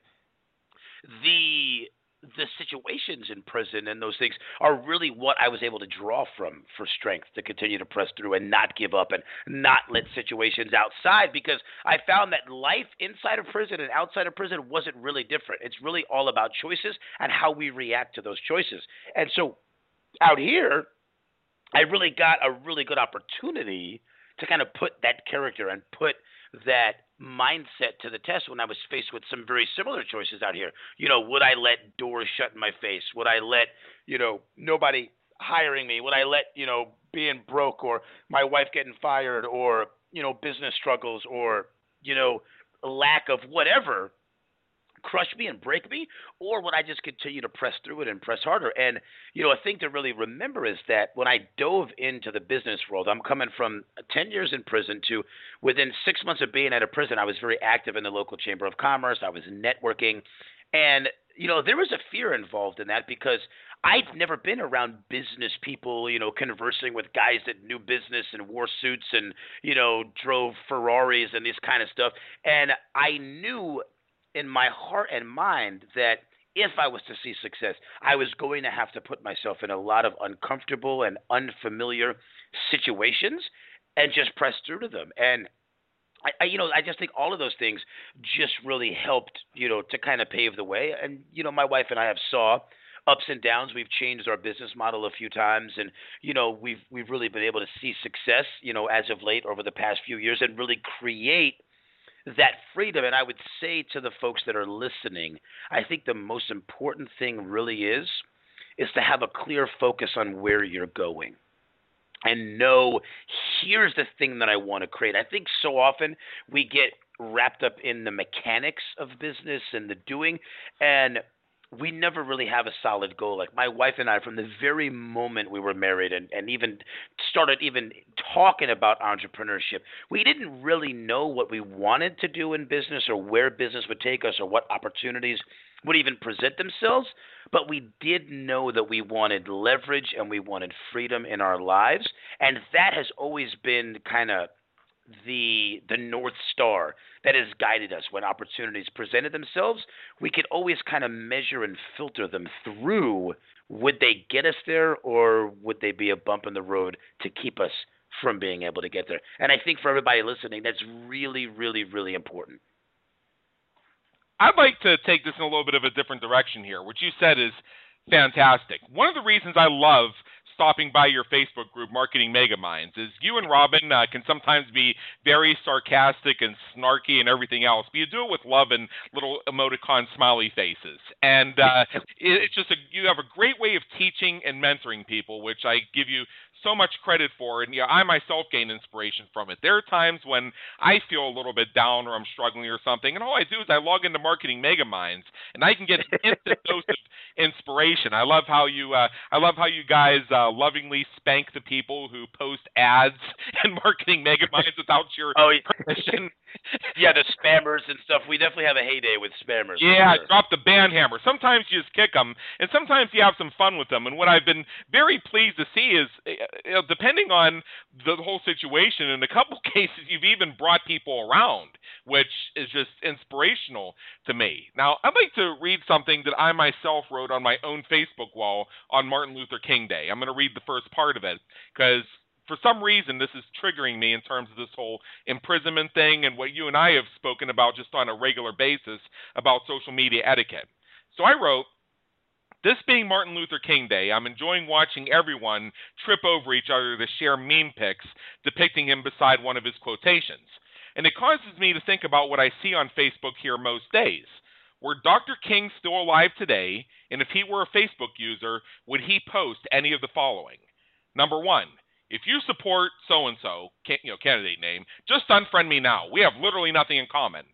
the the situations in prison and those things are really what I was able to draw from for strength to continue to press through and not give up and not let situations outside because I found that life inside of prison and outside of prison wasn't really different. It's really all about choices and how we react to those choices. And so out here, I really got a really good opportunity to kind of put that character and put that mindset to the test when I was faced with some very similar choices out here. You know, would I let doors shut in my face? Would I let, you know, nobody hiring me? Would I let, you know, being broke or my wife getting fired or, you know, business struggles or, you know, lack of whatever crush me and break me, or would I just continue to press through it and press harder? And you know, a thing to really remember is that when I dove into the business world, I'm coming from 10 years in prison to within six months of being out of prison, I was very active in the local chamber of commerce. I was networking, and you know, there was a fear involved in that because I'd never been around business people, you know, conversing with guys that knew business and wore suits and, you know, drove Ferraris and this kind of stuff. And I knew in my heart and mind that if I was to see success, I was going to have to put myself in a lot of uncomfortable and unfamiliar situations and just press through to them. And I, I, you know, I just think all of those things just really helped, you know, to kind of pave the way. And you know, my wife and I have saw ups and downs. We've changed our business model a few times, and you know, we've we've really been able to see success, you know, as of late over the past few years, and really create that freedom. And I would say to the folks that are listening, I think the most important thing really is is to have a clear focus on where you're going and know here's the thing that I want to create. I think so often we get wrapped up in the mechanics of business and the doing and we never really have a solid goal. Like my wife and I, from the very moment we were married and, and even started even talking about entrepreneurship, we didn't really know what we wanted to do in business or where business would take us or what opportunities would even present themselves. But we did know that we wanted leverage and we wanted freedom in our lives. And that has always been kind of the the north star that has guided us. When opportunities presented themselves we could always kind of measure and filter them through would they get us there or would they be a bump in the road to keep us from being able to get there? And i think for everybody listening that's really really really important. I'd like to take this in a little bit of a different direction here. What you said is fantastic. One of the reasons i love stopping by your Facebook group, Marketing Mega Minds, is you and Robin uh, can sometimes be very sarcastic and snarky and everything else, but you do it with love and little emoticon smiley faces. And uh, it's just a, you have a great way of teaching and mentoring people, which I give you so much credit for, and yeah, I myself gain inspiration from it. There are times when I feel a little bit down or I'm struggling or something, and all I do is I log into Marketing Megaminds, and I can get an instant dose of inspiration. I love how you, uh, I love how you guys uh, lovingly spank the people who post ads and Marketing Megaminds without your oh, permission. yeah, the spammers and stuff. We definitely have a heyday with spammers. Yeah, sure. drop the ban hammer. Sometimes you just kick them, and sometimes you have some fun with them. And what I've been very pleased to see is, eh, you know, depending on the whole situation, in a couple cases, you've even brought people around, which is just inspirational to me. Now, I'd like to read something that I myself wrote on my own Facebook wall on Martin Luther King Day. I'm going to read the first part of it because for some reason, this is triggering me in terms of this whole imprisonment thing and what you and I have spoken about just on a regular basis about social media etiquette. So I wrote, this being Martin Luther King Day, I'm enjoying watching everyone trip over each other to share meme pics depicting him beside one of his quotations. And it causes me to think about what I see on Facebook here most days. Were Dr. King still alive today, and if he were a Facebook user, would he post any of the following? Number one, if you support so and so, you know, candidate name, just unfriend me now. We have literally nothing in common.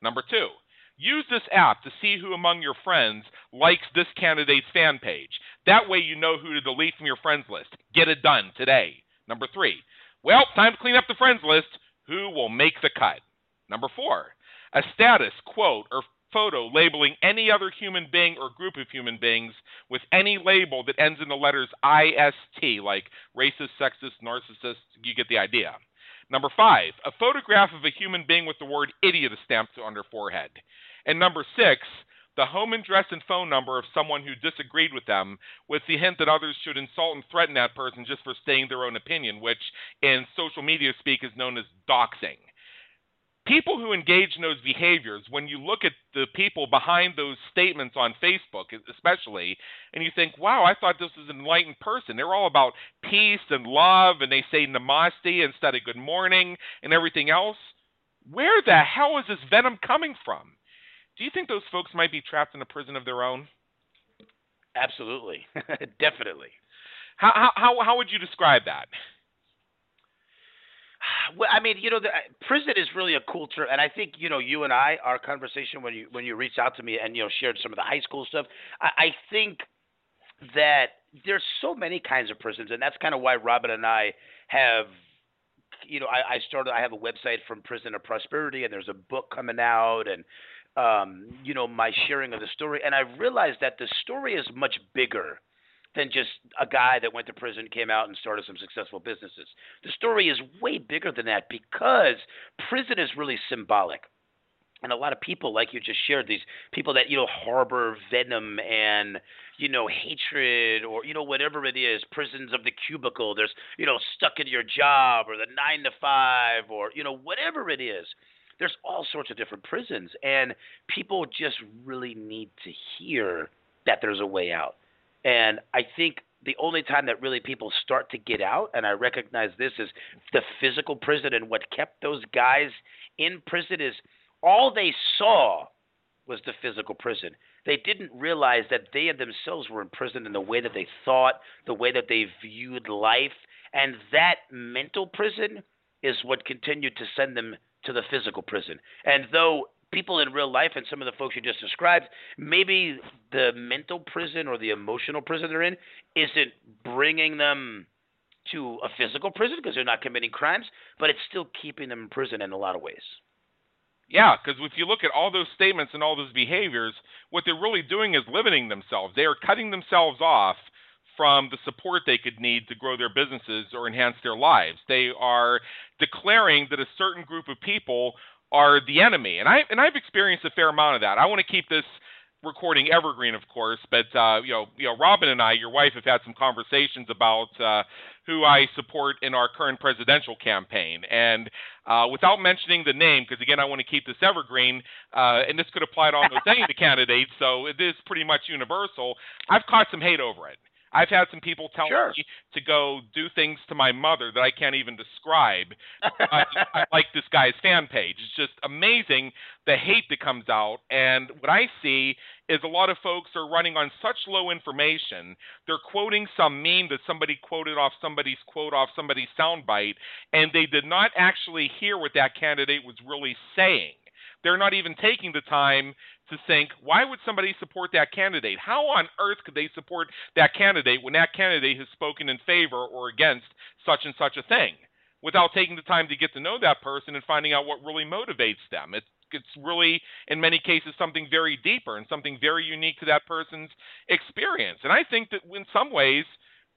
Number two, use this app to see who among your friends likes this candidate's fan page. That way you know who to delete from your friends list. Get it done today. Number three, well, time to clean up the friends list. Who will make the cut? Number four, a status, quote, or photo labeling any other human being or group of human beings with any label that ends in the letters IST, like racist, sexist, narcissist, you get the idea. Number five, a photograph of a human being with the word idiot stamped on their forehead. And number six, the home address and phone number of someone who disagreed with them, with the hint that others should insult and threaten that person just for stating their own opinion, which in social media speak is known as doxing people who engage in those behaviors, when you look at the people behind those statements on Facebook, especially, and you think, wow, I thought this was an enlightened person. They're all about peace and love, and they say namaste instead of good morning and everything else. Where the hell is this venom coming from? Do you think those folks might be trapped in a prison of their own? Absolutely. Definitely. How, how, how would you describe that? Well, I mean, you know, the, prison is really a cool term, and I think you know, you and I, our conversation when you when you reached out to me and you know shared some of the high school stuff, I, I think that there's so many kinds of prisons, and that's kind of why Robin and I have you know, I, I started. I have a website from Prison of Prosperity, and there's a book coming out, and um, you know, my sharing of the story. And I realized that the story is much bigger than just a guy that went to prison, came out, and started some successful businesses. The story is way bigger than that because prison is really symbolic. And a lot of people, like you just shared, these people that you know harbor venom and you know hatred or you know whatever it is, prisons of the cubicle. There's you know stuck in your job or the nine to five or you know whatever it is. There's all sorts of different prisons, and people just really need to hear that there's a way out. And I think the only time that really people start to get out, and I recognize this, is the physical prison. And what kept those guys in prison is all they saw was the physical prison. They didn't realize that they themselves were imprisoned in the way that they thought, the way that they viewed life. And that mental prison is what continued to send them to the physical prison. And though people in real life and some of the folks you just described, maybe the mental prison or the emotional prison they're in isn't bringing them to a physical prison because they're not committing crimes, but it's still keeping them in prison in a lot of ways. Yeah, because if you look at all those statements and all those behaviors, what they're really doing is limiting themselves. They are cutting themselves off from the support they could need to grow their businesses or enhance their lives. They are declaring that a certain group of people are the enemy, and I and I've experienced a fair amount of that. I want to keep this recording evergreen, of course, but uh, you know, you know, Robin and I, your wife, have had some conversations about uh, who I support in our current presidential campaign, and uh, without mentioning the name, because again, I want to keep this evergreen, uh, and this could apply to almost any of the candidates, so it is pretty much universal. I've caught some hate over it. I've had some people tell sure. me to go do things to my mother that I can't even describe. I, I like this guy's fan page. It's just amazing the hate that comes out. And what I see is a lot of folks are running on such low information. They're quoting some meme that somebody quoted off somebody's quote off somebody's soundbite, and they did not actually hear what that candidate was really saying. They're not even taking the time to think, why would somebody support that candidate? How on earth could they support that candidate when that candidate has spoken in favor or against such and such a thing without taking the time to get to know that person and finding out what really motivates them? It's it's really in many cases something very deeper and something very unique to that person's experience. And I think that in some ways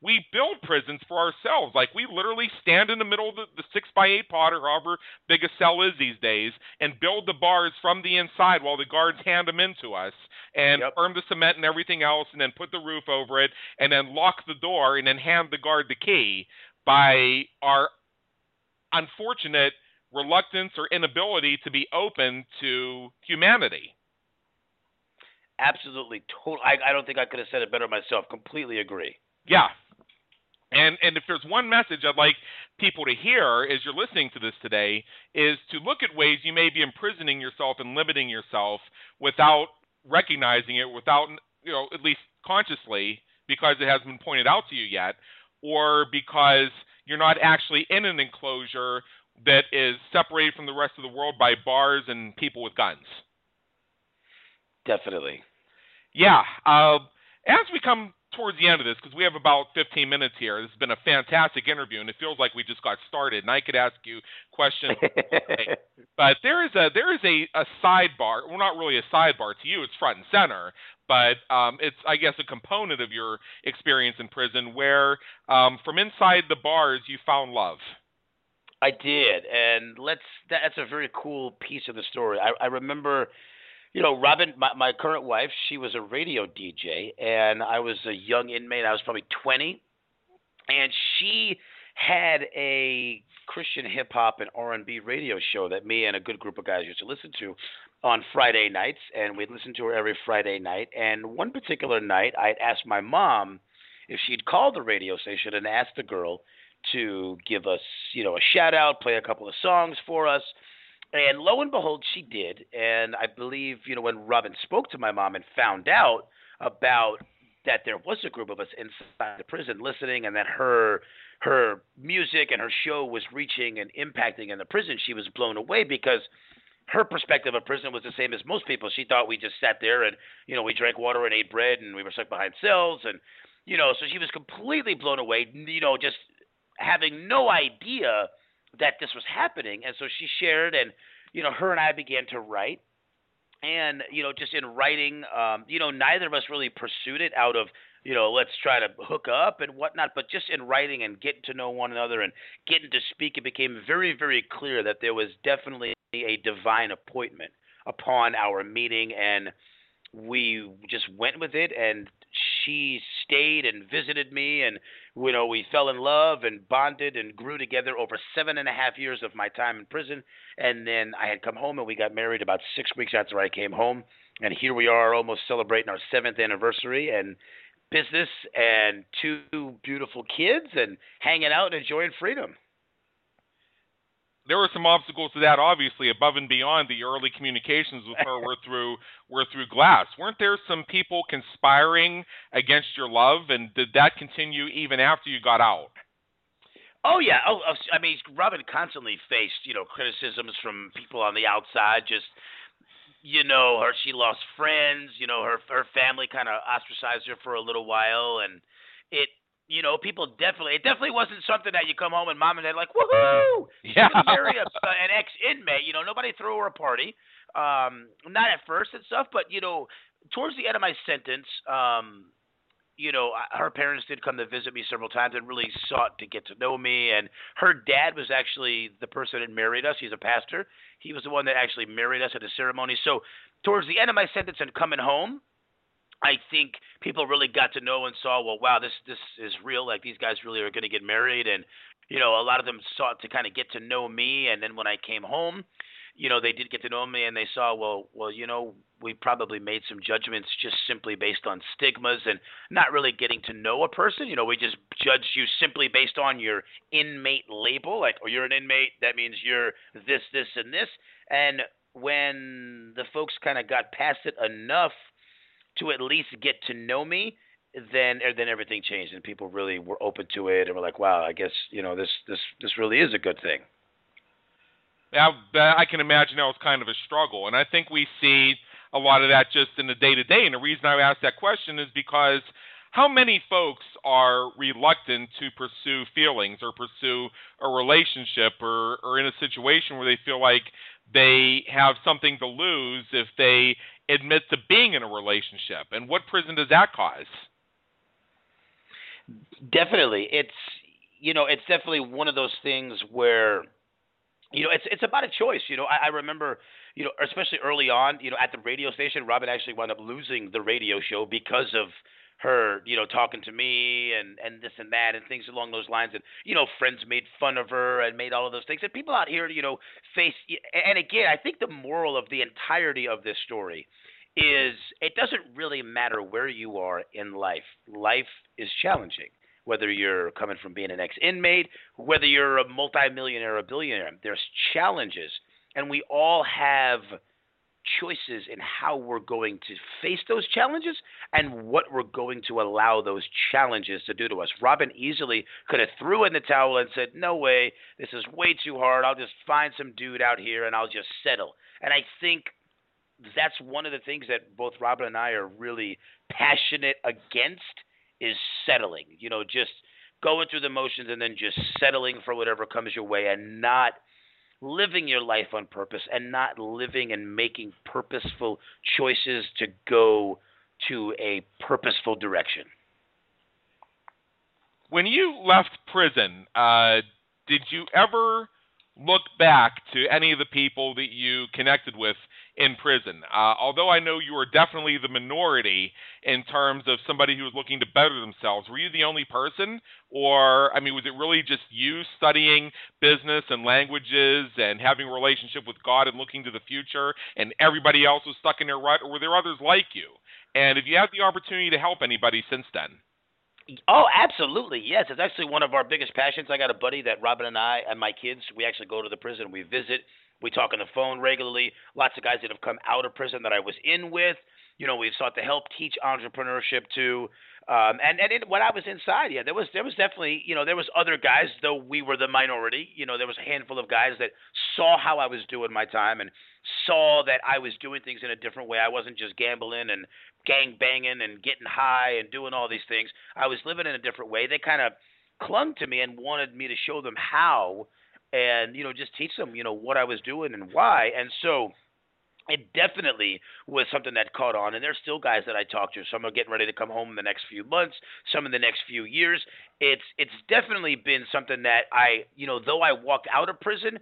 we build prisons for ourselves. Like we literally stand in the middle of the, the six by eight pod or however big a cell is these days and build the bars from the inside while the guards hand them into us and yep. firm the cement and everything else and then put the roof over it and then lock the door and then hand the guard the key. by our unfortunate reluctance or inability to be open to humanity. Absolutely, total. I, I don't think I could have said it better myself. Completely agree. Yeah, and and if there's one message I'd like people to hear as you're listening to this today is to look at ways you may be imprisoning yourself and limiting yourself without recognizing it, without you know at least consciously because it hasn't been pointed out to you yet, or because you're not actually in an enclosure that is separated from the rest of the world by bars and people with guns. Definitely. Yeah. Uh, as we come towards the end of this, because we have about 15 minutes here, this has been a fantastic interview, and it feels like we just got started. And I could ask you questions, but there is a there is a, a sidebar. Well, not really a sidebar to you; it's front and center. But um, it's I guess a component of your experience in prison where um, from inside the bars you found love. I did, and let's. That's a very cool piece of the story. I, I remember, you know, Robin, my, my current wife, she was a radio DJ, and I was a young inmate. I was probably 20, and she had a Christian hip hop and R&B radio show that me and a good group of guys used to listen to on Friday nights, and we'd listen to her every Friday night. And one particular night, I'd asked my mom if she'd called the radio station and asked the girl to give us, you know, a shout out, play a couple of songs for us. And lo and behold, she did. And I believe, you know, when Robin spoke to my mom and found out about that there was a group of us inside the prison listening and that her her music and her show was reaching and impacting in the prison, she was blown away because her perspective of prison was the same as most people. She thought we just sat there and, you know, we drank water and ate bread and we were stuck behind cells and you know, so she was completely blown away, you know, just having no idea that this was happening. And so she shared, and you know, her and I began to write. And you know, just in writing, um, you know, neither of us really pursued it out of you know, let's try to hook up and whatnot. But just in writing and getting to know one another and getting to speak, it became very, very clear that there was definitely a divine appointment upon our meeting, and we just went with it. And she stayed and visited me, and you know we fell in love and bonded and grew together over seven and a half years of my time in prison. And then I had come home, and we got married about six weeks after I came home. And here we are, almost celebrating our seventh anniversary, and business and two beautiful kids, and hanging out and enjoying freedom there were some obstacles to that, obviously, above and beyond the early communications with her were through were through glass. Weren't there some people conspiring against your love, and did that continue even after you got out? Oh yeah. Oh, oh I mean, Robin constantly faced you know criticisms from people on the outside. Just you know, her she lost friends. You know, her her family kind of ostracized her for a little while, and it you know, people definitely it definitely wasn't something that you come home and mom and dad like, woohoo! Yeah. Marry a, an ex inmate. You know, nobody threw her a party. Um, not at first and stuff, but you know, towards the end of my sentence, um, you know, her parents did come to visit me several times and really sought to get to know me. And her dad was actually the person that married us. He's a pastor. He was the one that actually married us at the ceremony. So, towards the end of my sentence and coming home, I think people really got to know and saw, well, wow, this this is real. Like these guys really are going to get married, and you know, a lot of them sought to kind of get to know me. And then when I came home, you know, they did get to know me, and they saw, well, well, you know, we probably made some judgments just simply based on stigmas and not really getting to know a person. You know, we just judge you simply based on your inmate label, like, oh, you're an inmate, that means you're this, this, and this. And when the folks kind of got past it enough to at least get to know me, then er, then everything changed and people really were open to it and were like, wow, I guess you know this this this really is a good thing. Yeah, I can imagine that was kind of a struggle, and I think we see a lot of that just in the day to day. And the reason I asked that question is because how many folks are reluctant to pursue feelings or pursue a relationship or, or in a situation where they feel like they have something to lose if they admit to being in a relationship. And what prison does that cause? Definitely. It's you know, it's definitely one of those things where you know, it's it's about a choice. You know, I, I remember, you know, especially early on, you know, at the radio station, Robin actually wound up losing the radio show because of her, you know, talking to me and and this and that and things along those lines. And you know, friends made fun of her and made all of those things. And people out here, you know, face. And again, I think the moral of the entirety of this story is it doesn't really matter where you are in life. Life is challenging. Whether you're coming from being an ex-inmate, whether you're a multimillionaire or a billionaire, there's challenges, and we all have choices in how we're going to face those challenges and what we're going to allow those challenges to do to us. Robin easily could have threw in the towel and said, "No way, this is way too hard. I'll just find some dude out here and I'll just settle." And I think that's one of the things that both Robin and I are really passionate against is settling. You know, just going through the motions and then just settling for whatever comes your way and not living your life on purpose and not living and making purposeful choices to go to a purposeful direction. When you left prison, uh, did you ever look back to any of the people that you connected with in prison. Uh, although I know you were definitely the minority in terms of somebody who was looking to better themselves, were you the only person? Or, I mean, was it really just you studying business and languages and having a relationship with God and looking to the future, and everybody else was stuck in their rut? Or were there others like you? And if you had the opportunity to help anybody since then? Oh, absolutely. Yes, it's actually one of our biggest passions. I got a buddy that Robin and I and my kids, we actually go to the prison. We visit. We talk on the phone regularly. Lots of guys that have come out of prison that I was in with. You know, we've sought to help teach entrepreneurship to. Um, and and it, when I was inside, yeah, there was there was definitely you know there was other guys though we were the minority. You know, there was a handful of guys that saw how I was doing my time and saw that I was doing things in a different way. I wasn't just gambling and gang banging and getting high and doing all these things. I was living in a different way. They kind of clung to me and wanted me to show them how and you know just teach them you know what I was doing and why. And so it definitely was something that caught on. And there's still guys that I talk to. Some are getting ready to come home in the next few months, some in the next few years. It's it's definitely been something that I, you know, though I walked out of prison,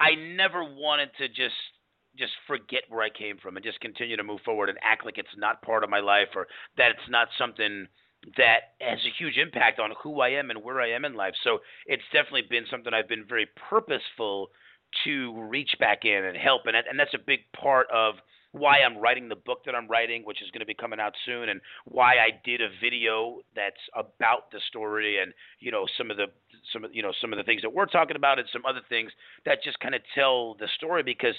I never wanted to just just forget where I came from and just continue to move forward and act like it's not part of my life or that it's not something that has a huge impact on who I am and where I am in life. So it's definitely been something I've been very purposeful to reach back in and help, and and that's a big part of why I'm writing the book that I'm writing, which is going to be coming out soon, and why I did a video that's about the story and you know some of the some of you know some of the things that we're talking about and some other things that just kind of tell the story because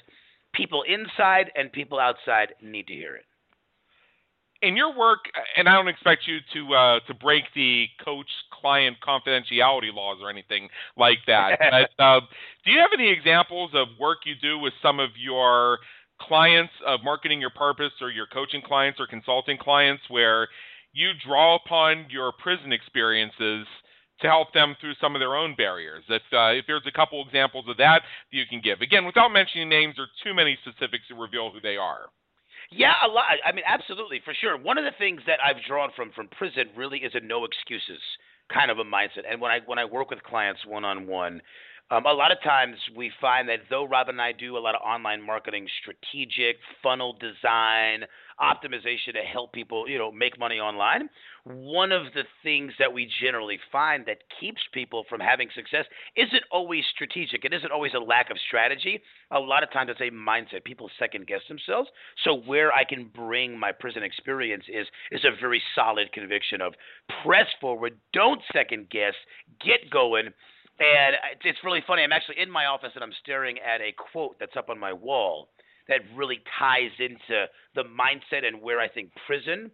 people inside and people outside need to hear it in your work, and I don't expect you to uh, to break the coach-client confidentiality laws or anything like that. but uh, do you have any examples of work you do with some of your clients of marketing your purpose, or your coaching clients or consulting clients, where you draw upon your prison experiences to help them through some of their own barriers? If uh, if there's a couple examples of that that you can give, again, without mentioning names or too many specifics to reveal who they are. Yeah, a lot. I mean, absolutely, for sure. One of the things that I've drawn from from prison really is a no excuses kind of a mindset. And when I when I work with clients one on one, a lot of times we find that though Rob and I do a lot of online marketing, strategic funnel design, optimization to help people, you know, make money online, one of the things that we generally find that keeps people from having success isn't always strategic. It isn't always a lack of strategy. A lot of times it's a mindset. People second guess themselves. So where I can bring my prison experience is is a very solid conviction of press forward, don't second guess, get going and it's really funny. I'm actually in my office and I'm staring at a quote that's up on my wall that really ties into the mindset and where I think prison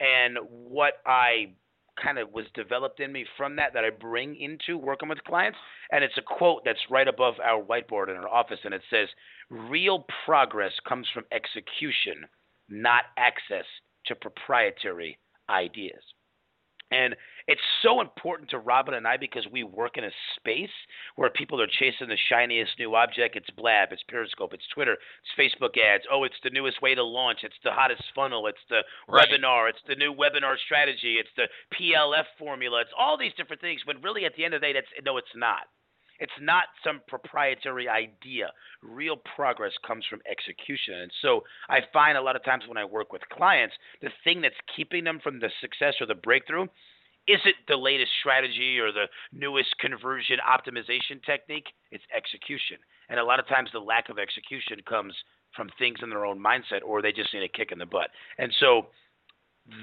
and what I kind of was developed in me from that that I bring into working with clients. And it's a quote that's right above our whiteboard in our office, and it says, "Real progress comes from execution, not access to proprietary ideas." And it's so important to Robin and I because we work in a space where people are chasing the shiniest new object. It's Blab, it's Periscope, it's Twitter, it's Facebook ads. Oh, it's the newest way to launch. It's the hottest funnel. It's the right. webinar. It's the new webinar strategy. It's the PLF formula. It's all these different things. When really, at the end of the day, that's no, it's not. It's not some proprietary idea. Real progress comes from execution. And so I find a lot of times when I work with clients, the thing that's keeping them from the success or the breakthrough isn't the latest strategy or the newest conversion optimization technique, it's execution. And a lot of times the lack of execution comes from things in their own mindset or they just need a kick in the butt. And so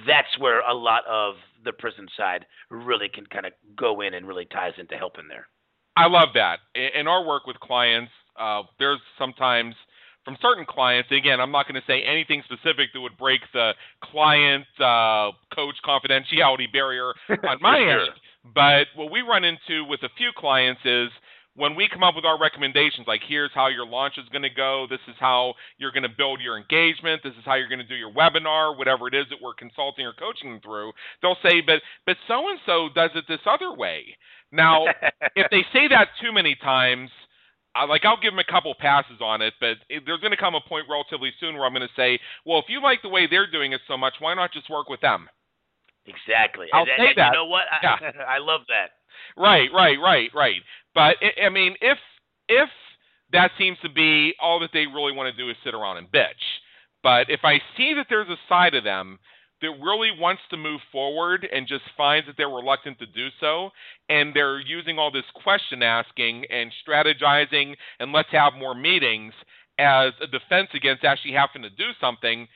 that's where a lot of the prison side really can kind of go in and really ties into helping there. I love that. In our work with clients, uh, there's sometimes from certain clients, again, I'm not going to say anything specific that would break the client uh, coach confidentiality barrier on my sure. end. But what we run into with a few clients is when we come up with our recommendations, like here's how your launch is going to go, this is how you're going to build your engagement, this is how you're going to do your webinar, whatever it is that we're consulting or coaching them through, they'll say, but but so and so does it this other way. Now, if they say that too many times, I, like I'll give them a couple passes on it, but it, there's going to come a point relatively soon where I'm going to say, well, if you like the way they're doing it so much, why not just work with them? Exactly. I'll and, say and that. You know what? Yeah. I, I love that. Right, right, right, right. But I mean, if if that seems to be all that they really want to do is sit around and bitch. But if I see that there's a side of them that really wants to move forward and just finds that they're reluctant to do so, and they're using all this question asking and strategizing and let's have more meetings as a defense against actually having to do something,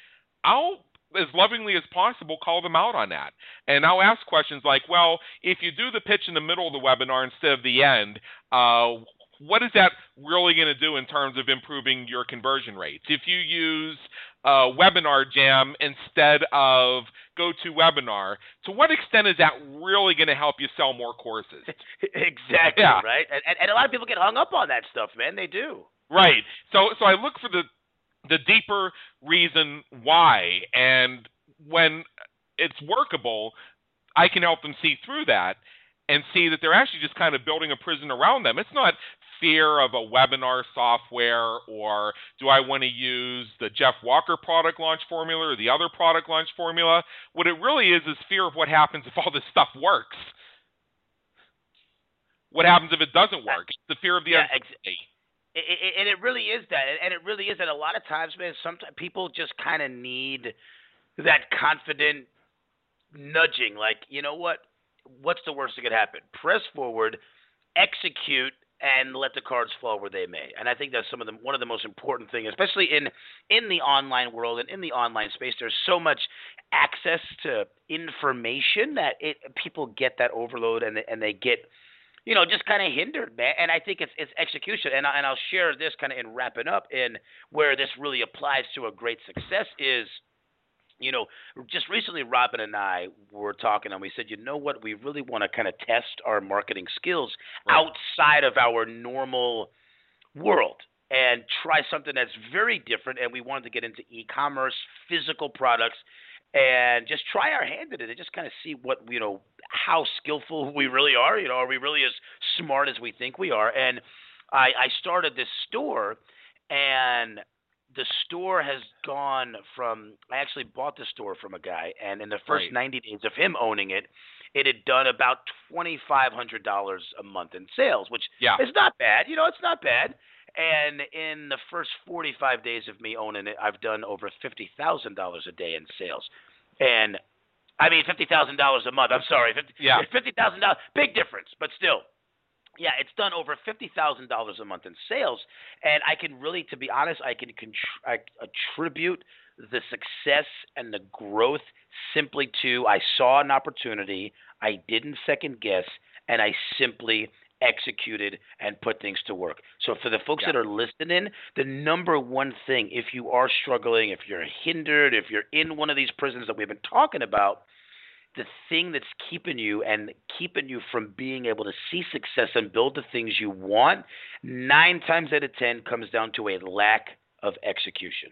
I'll as lovingly as possible call them out on that. And I'll ask questions like, well, if you do the pitch in the middle of the webinar instead of the end, uh, what is that really going to do in terms of improving your conversion rates? If you use uh, Webinar Jam instead of GoToWebinar, to what extent is that really going to help you sell more courses? exactly, yeah. right? And, and, and a lot of people get hung up on that stuff, man. They do. Right. So so I look for the the deeper reason why. And when it's workable, I can help them see through that and see that they're actually just kind of building a prison around them. It's not fear of a webinar software or do I want to use the Jeff Walker product launch formula or the other product launch formula. What it really is is fear of what happens if all this stuff works. What happens if it doesn't work? It's the fear of the yeah, uncertainty. It, it, and it really is that, and it really is that. A lot of times, man, sometimes people just kind of need that confident nudging. Like, you know what? What's the worst that could happen? Press forward, execute, and let the cards fall where they may. And I think that's some of the one of the most important things, especially in in the online world and in the online space. There's so much access to information that it people get that overload and and they get you know, just kind of hindered, man. And I think it's it's execution. And I, and I'll share this kind of in wrapping up in where this really applies to a great success is, you know, just recently Robin and I were talking and we said, you know what, we really want to kind of test our marketing skills right. outside of our normal world and try something that's very different. And we wanted to get into e-commerce, physical products, and just try our hand at it and just kind of see what you know how skillful we really are. You know, are we really as smart as we think we are? And I, I started this store, and the store has gone from. I actually bought the store from a guy, and in the first right. 90 days of him owning it, it had done about twenty five hundred dollars a month in sales, which yeah. is not bad. You know, it's not bad. And in the first 45 days of me owning it, I've done over $50,000 a day in sales. And I mean, $50,000 a month. I'm sorry. 50, yeah. $50,000. Big difference, but still. Yeah, it's done over fifty thousand dollars a month in sales, and I can really, to be honest, I can contr- I attribute the success and the growth simply to I saw an opportunity, I didn't second guess, and I simply executed and put things to work. So for the folks yeah. that are listening, the number one thing if you are struggling, if you're hindered, if you're in one of these prisons that we've been talking about, the thing that's keeping you and keeping you from being able to see success and build the things you want, 9 times out of 10 comes down to a lack of execution.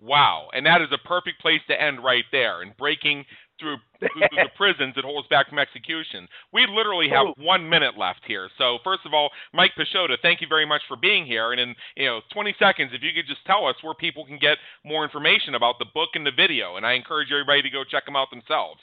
Wow. And that is a perfect place to end right there. And breaking through, through the prisons that holds back from execution. We literally have Ooh. one minute left here. So first of all, Mike Pashota, thank you very much for being here. And in you know 20 seconds, if you could just tell us where people can get more information about the book and the video, and I encourage everybody to go check them out themselves.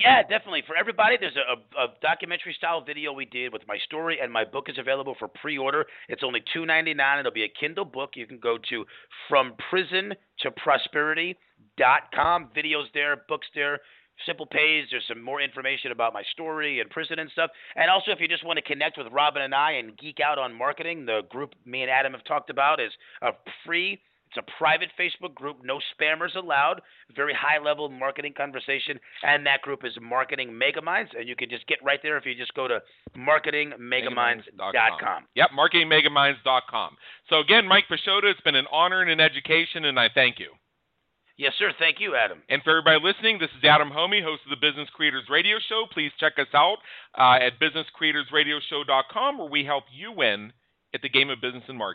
Yeah, definitely. For everybody, there's a, a, documentary style video we did with my story, and my book is available for pre order. It's only two ninety nine. It'll be a Kindle book. You can go to From Prison to Prosperity.com. Videos there, books there. Simple page. There's some more information about my story and prison and stuff. And also, if you just want to connect with Robin and I and geek out on marketing, the group me and Adam have talked about is a free it's a private Facebook group, no spammers allowed, very high level marketing conversation, and that group is Marketing Megaminds, and you can just get right there if you just go to marketingmegaminds.com. Yep, marketingmegaminds.com. So again, Mike Pashota, it's been an honor and an education, and I thank you. Yes, sir. Thank you, Adam. And for everybody listening, this is Adam Hommey, host of the Business Creators Radio Show. Please check us out uh, at businesscreatorsradioshow.com, where we help you win at the game of business and marketing.